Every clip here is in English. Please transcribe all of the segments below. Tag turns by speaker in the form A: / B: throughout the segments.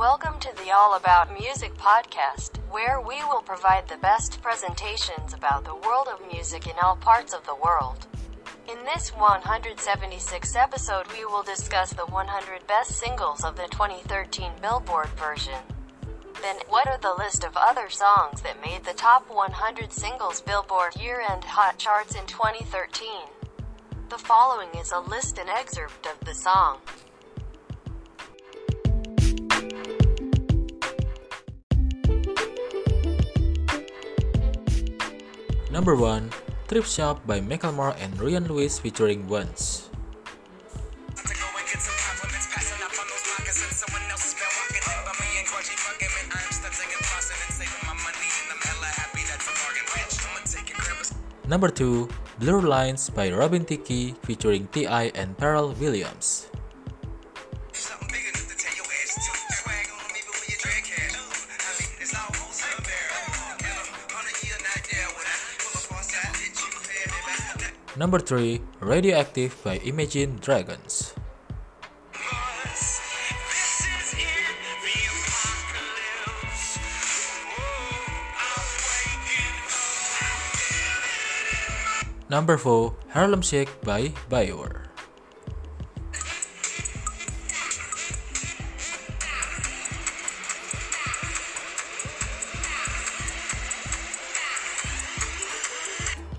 A: Welcome to the All About Music podcast, where we will provide the best presentations about the world of music in all parts of the world. In this 176th episode, we will discuss the 100 best singles of the 2013 Billboard version. Then, what are the list of other songs that made the top 100 singles Billboard year end hot charts in 2013? The following is a list and excerpt of the song.
B: Number 1, Thrift Shop by Macklemore and Ryan Lewis featuring
C: Wanz.
B: Number 2, Blurred Lines by Robin Thicke featuring T.I. and Pharrell Williams. Number 3, Radioactive by Imagine Dragons. Number 4, Harlem Shake by Baauer.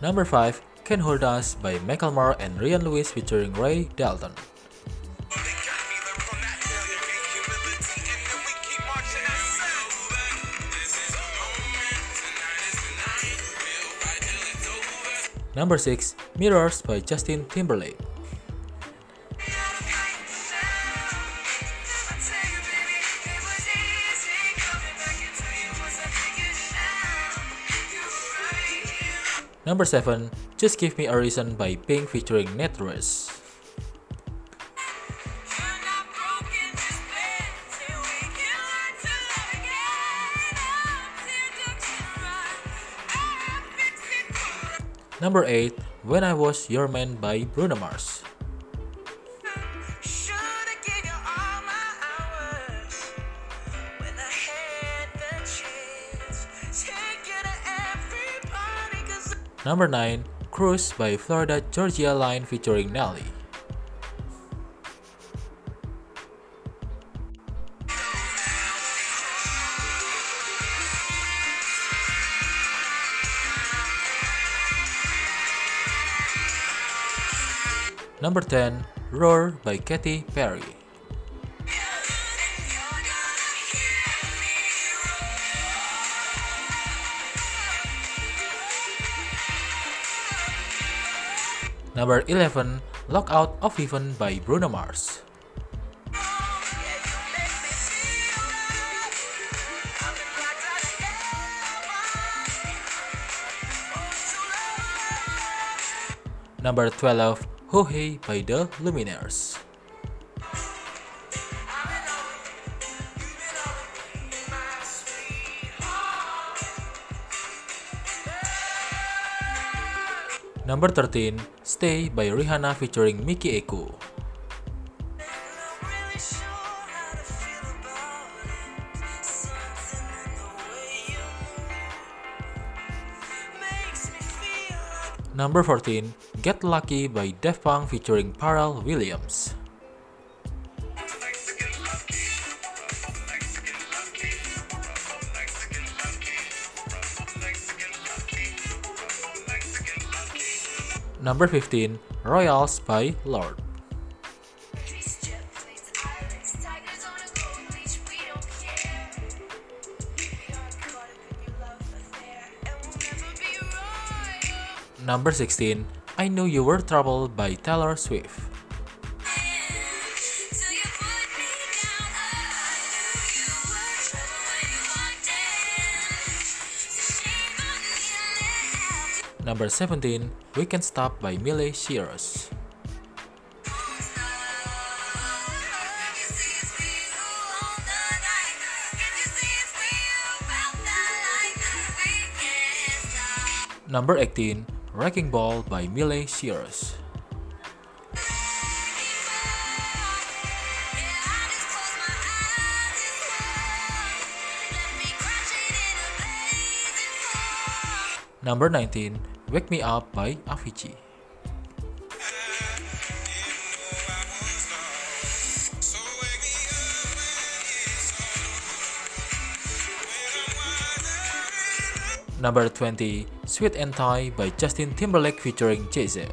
B: Number 5, Can Hold Us by Macklemore and Ryan Lewis featuring Ray Dalton.
C: They got me
B: by Justin that Number 7, Just Give Me a Reason by Pink featuring Nate Ruess. Number 8, When I Was Your Man by Bruno Mars. Number 9, Cruise by Florida Georgia Line featuring Nelly. Number 10, Roar by Katy Perry. Number 11, Locked Out of Heaven by Bruno Mars. Number 12, Ho Hey by the Lumineers. Number 13, Stay by Rihanna featuring Mikky Ekko. Number 14, Get Lucky by Daft Punk featuring Pharrell Williams. Number 15, Royals by Lorde. Number 16, I Knew You Were Trouble by Taylor Swift. number 17, We Can Stop by Miley Cyrus. Number 18, Wrecking Ball by Miley Cyrus. Number 19, Wake Me Up by Avicii. Number 20, Suit and Tie by Justin Timberlake featuring Jay-Z.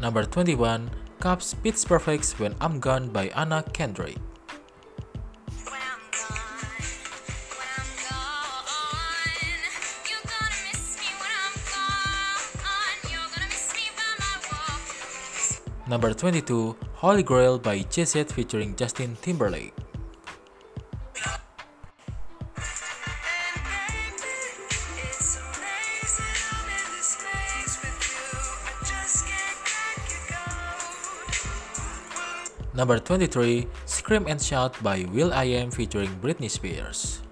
B: Number 21, Cups Pitch Perfect When I'm Gone by Anna Kendrick. Number 22, Holy Grail by Jay-Z featuring Justin Timberlake. Number 23, Scream and Shout by will.i.am featuring Britney Spears.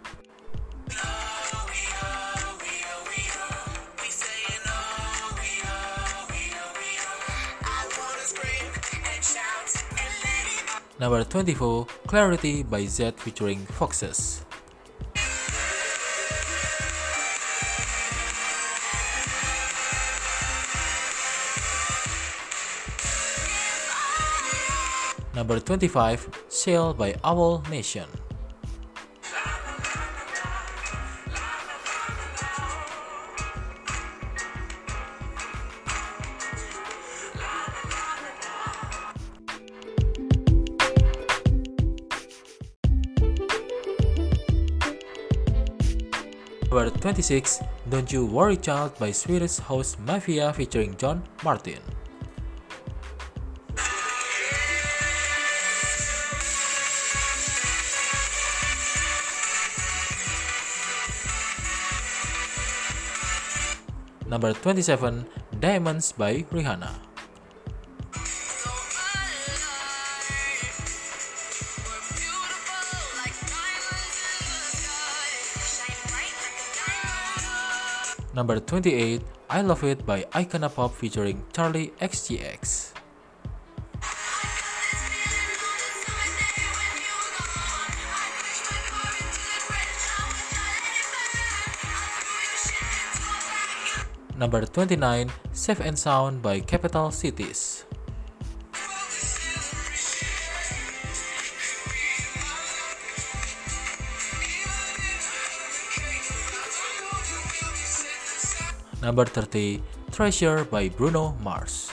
B: Number 24, Clarity by Zedd featuring Foxes. Number 25, Sail by Awolnation. Number 26, Don't You Worry Child by Swedish House Mafia featuring John Martin. Number 27, Diamonds by Rihanna. Number 28, I Love It by Icona Pop featuring Charli XCX. Number 29, Safe and Sound by Capital Cities. Number 30, Treasure by Bruno Mars.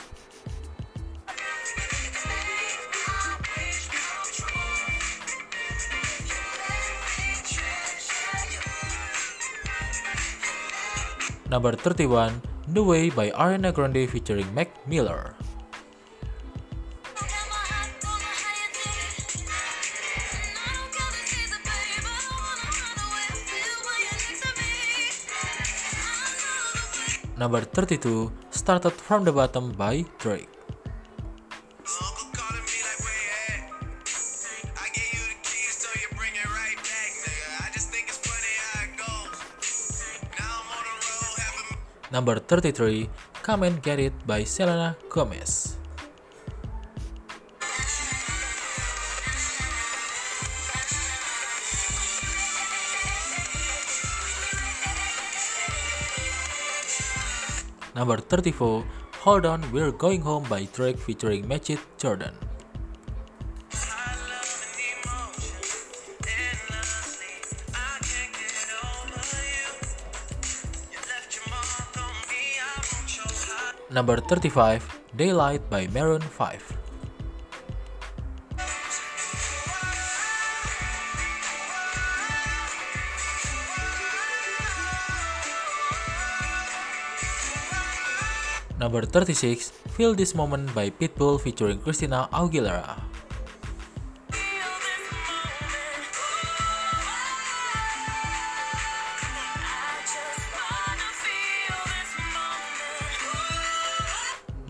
B: Number 31, The Way by Ariana Grande featuring Mac Miller. Number 32, Started from the Bottom by Drake. Number 33, Come and Get It by Selena Gomez. Number 34, Hold On We're Going Home by Drake featuring Majid Jordan. Number 35, Daylight by Maroon 5. Number 36, Feel This Moment by Pitbull featuring Christina Aguilera.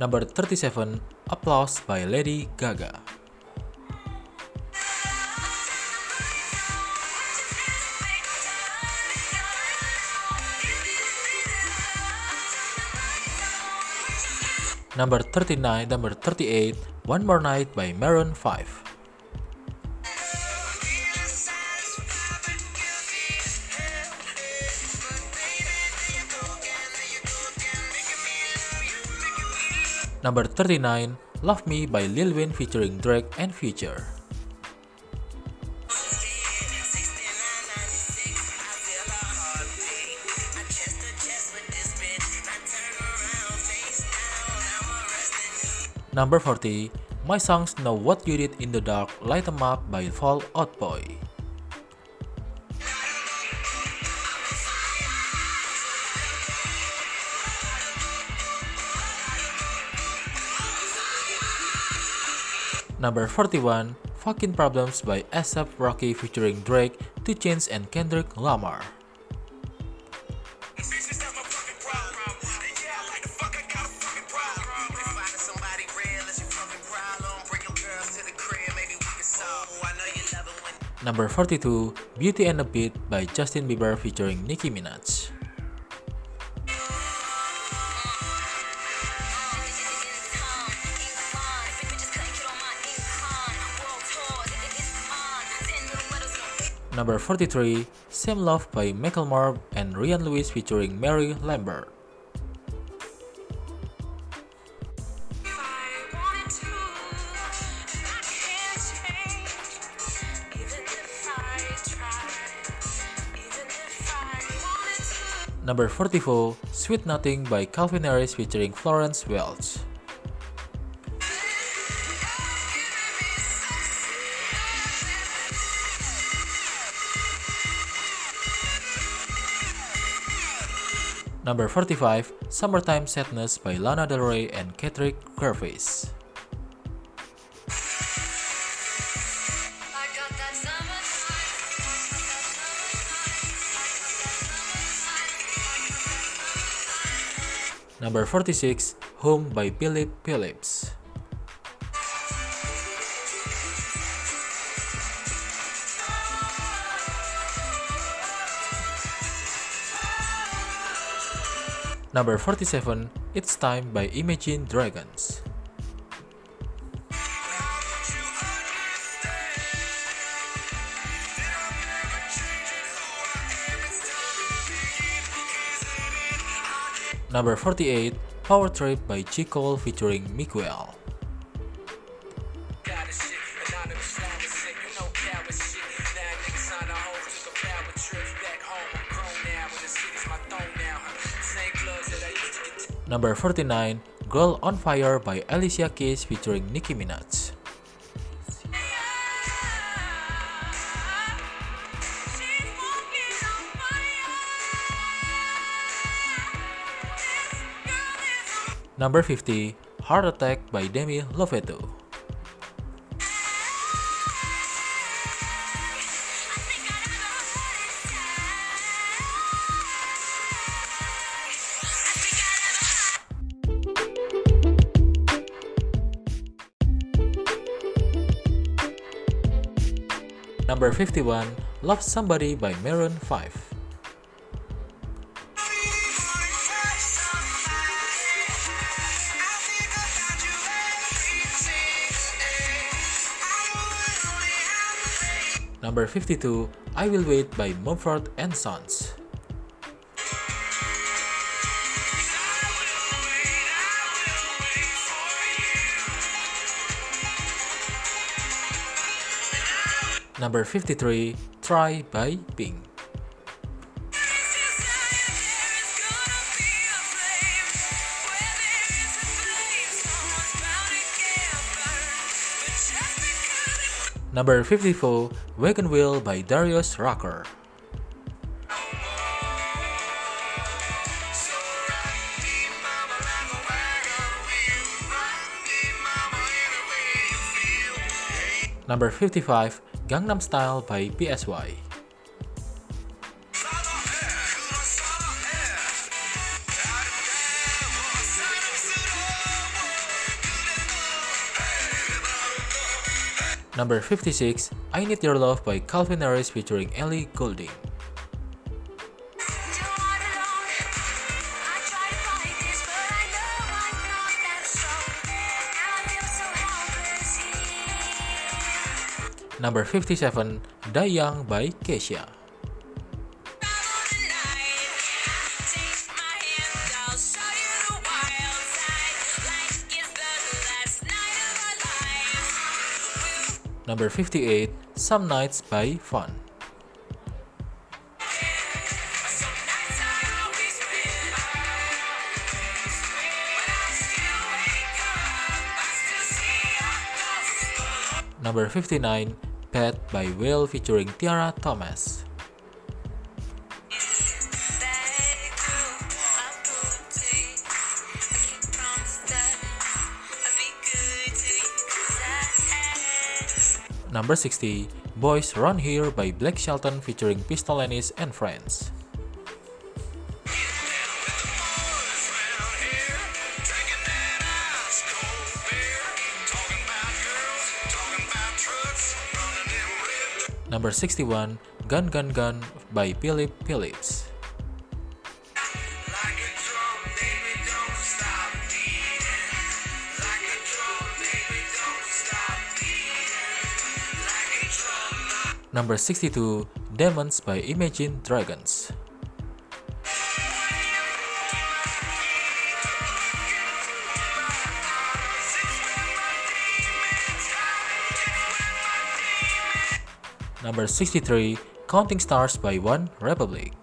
B: Number 37, Applause by Lady Gaga. Number 39, number 38, One More Night by Maroon 5. Number 39, Love Me by Lil Wayne featuring Drake and Future. Number 40, My Songs Know What You Did in the Dark, Light 'em Up by Fall Out Boy. Number 41, Fucking Problems by ASAP Rocky featuring Drake, 2 Chainz and Kendrick Lamar.
C: Bitches, that's my fucking problem. And yeah, I like the fuck, I got a fucking problem. If finding somebody real is your fucking problem, bring your girls to the crib, maybe we can solve. I know you love it when
B: Number 42, Beauty and the Beat by Justin Bieber featuring Nicki Minaj. Number 43, Same Love by Macklemore and Ryan Lewis featuring Mary Lambert. Number 44, Sweet Nothing by Calvin Harris featuring Florence Welch. Number 45, Summertime Sadness by Lana Del Rey and Patrick Gervais. Number 46, Home by Phillip Phillips. Number 47, It's Time by Imagine Dragons. Number 48, Power Trip by J. Cole featuring Miguel. Number 49, Girl on Fire by Alicia Keys featuring Nicki Minaj. Number 50, Heart Attack by Demi Lovato. Number 51, Love Somebody by Maroon 5. Number 52, I Will Wait by Mumford and Sons. Number 53, Try by Pink. Number 54, Wagon Wheel by Darius Rucker. Number 55, Gangnam Style by PSY. Number 56, I Need Your Love by Calvin Harris featuring Ellie Goulding. Number 57, Die Young by Kesha. Number 58, Some Nights by Fun. Number 59, Pet by Will featuring Tiara Thomas. Number 60, Boys Run Here by Blake Shelton featuring Pistol Annies and Friends. Number 61, Gun Gun Gun by Phillip Phillips. Number 62, Demons by Imagine Dragons. Number 63, Counting Stars by One Republic.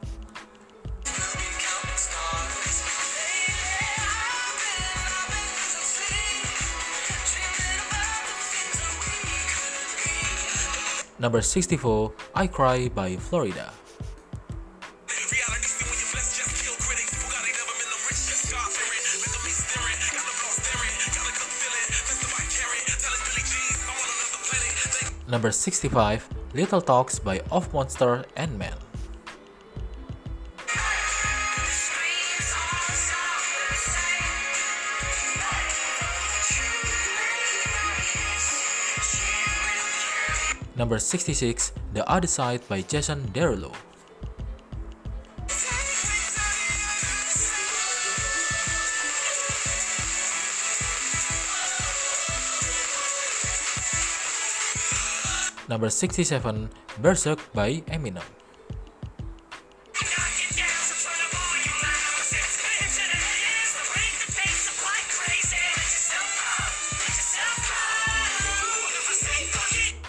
B: Number 64, I Cry by
C: Flo Rida.
B: Number 65, Little Talks by Of Monsters and Men. Number 66, The Other Side by Jason Derulo. Number 67, Berzerk by Eminem.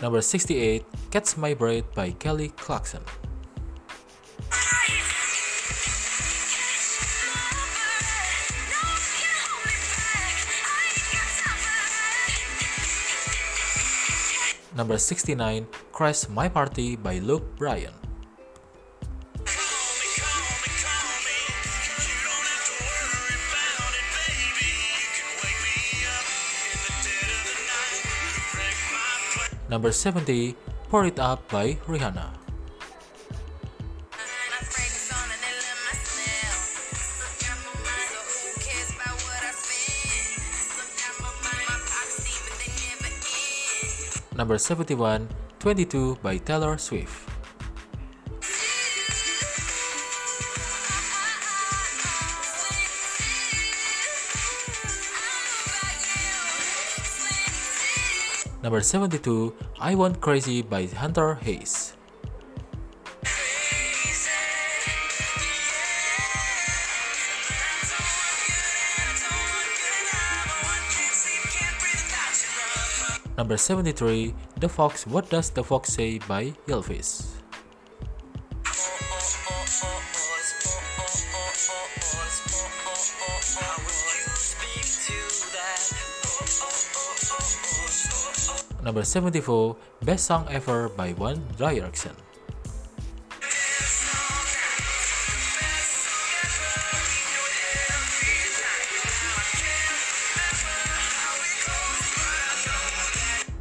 B: Number 68, Catch My Breath by Kelly Clarkson. Number 69, Crash My Party by Luke Bryan. Number 70, Pour It Up by Rihanna. Number 71, 22 by Taylor Swift. Number 72, I Want Crazy by Hunter Hayes. Number 73, The Fox What Does the Fox Say by Ylvis. Number 74, Best Song Ever by One Direction.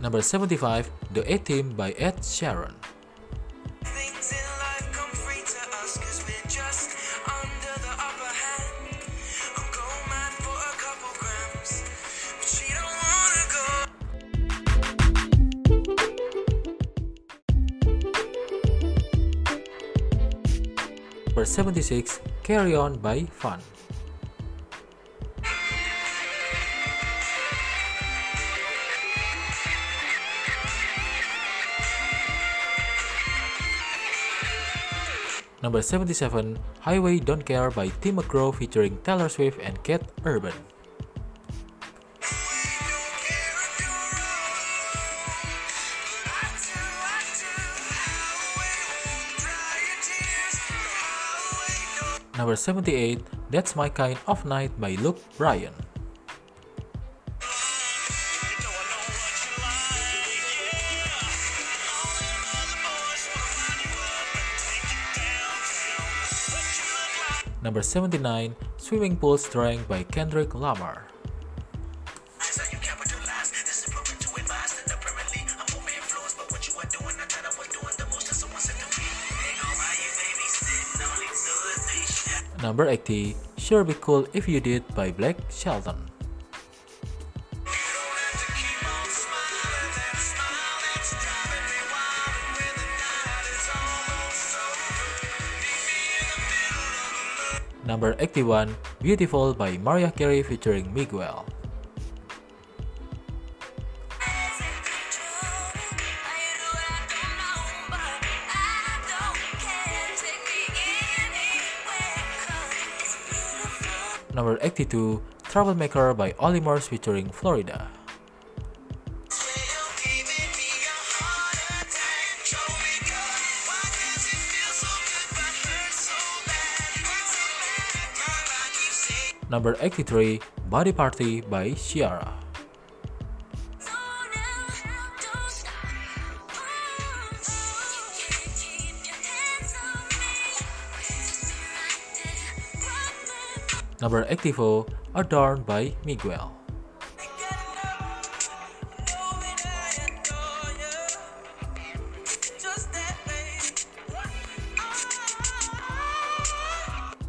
B: Number 75, The A-Team by Ed Sheeran.
C: Things in life come free to
B: Number 77, Highway Don't Care by Tim McGraw featuring Taylor Swift and Keith Urban. Number 78, That's My Kind of Night by Luke Bryan. Number 79, Swimming Pool Strength by Kendrick Lamar. Number 80, Sure Be Cool If You Did by Blake Shelton. Number 81, Beautiful by Mariah Carey featuring Miguel. Number 82, Troublemaker by Olly Murs featuring Flo Rida. Number 83, Body Party by Ciara. Number 84, Adorned by Miguel.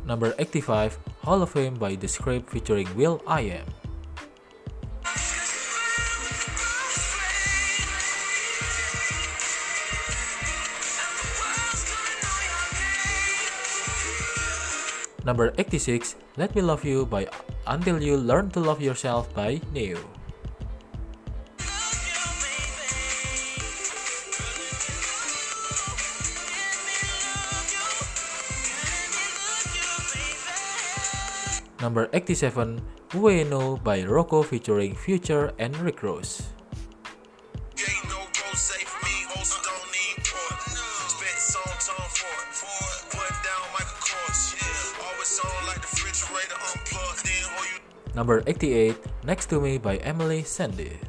B: Number 85, Hall of Fame by The Script featuring will.i.am. Number 86, Let Me Love You by Until You Learn to Love Yourself by Ne-Yo. Number 87, U.O.E.N.O. by Rocko featuring Future and Rick Ross.
C: Ain't no go safe for me, also don't need port. Spent some time for it. Put down Michael Kors. Always on like the refrigerator unplugged. Then hold you
B: Number 88, Next to Me by
D: Emeli Sandé.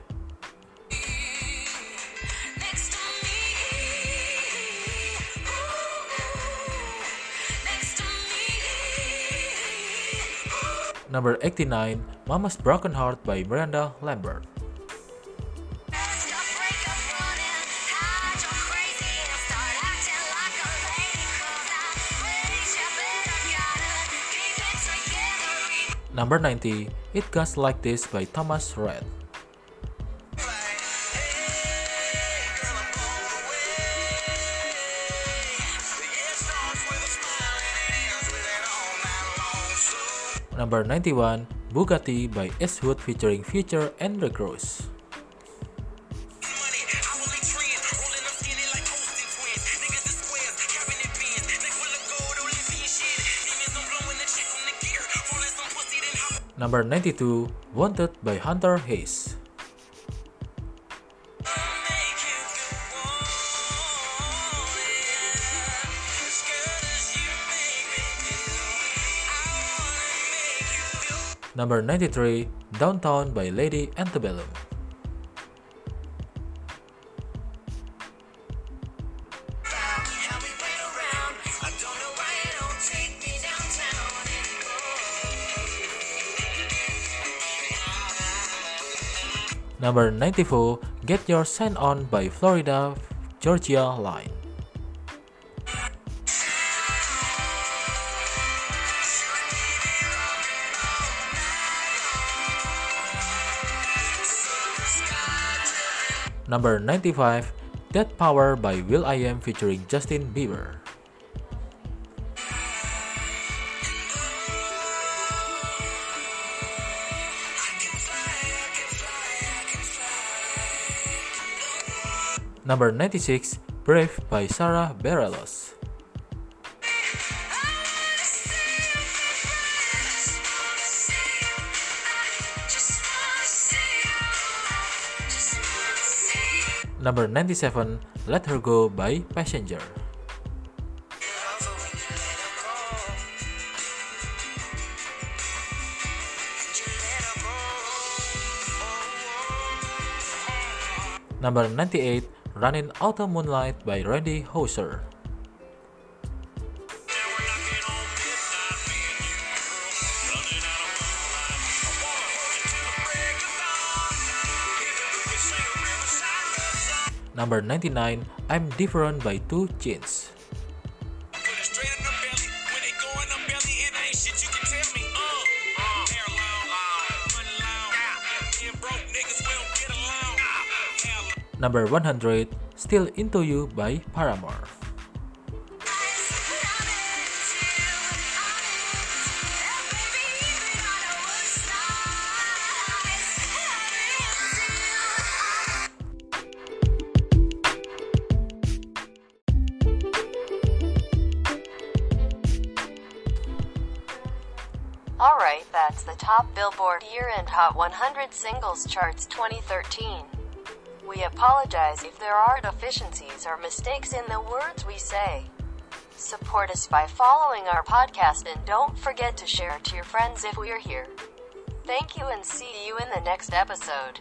B: Number 89, Mama's Broken Heart by Miranda Lambert. Number 90, It Goes Like This by Thomas
C: Rhett. The check on the gear. Rolling some pussy, then hop
B: Number 92, Wanted by Hunter Hayes. Number 93, Downtown by Lady Antebellum. Number 94, Get Your Sign On by Florida Georgia Line. Number 95, That Power by will.i.am featuring Justin Bieber. Number 96, Brave by Sara Bareilles. Number 97, Let Her Go by Passenger. Number 98, Running Out of Moonlight by Randy Houser.
C: Broke niggas, we don't get along. Hell,
B: Number 100, Still Into You by Paramore.
A: Billboard Year End Hot 100 Singles Charts 2013. We apologize if there are deficiencies or mistakes in the words we say. Support us by following our podcast and don't forget to share to your friends if we're here. Thank you and see you in the next episode.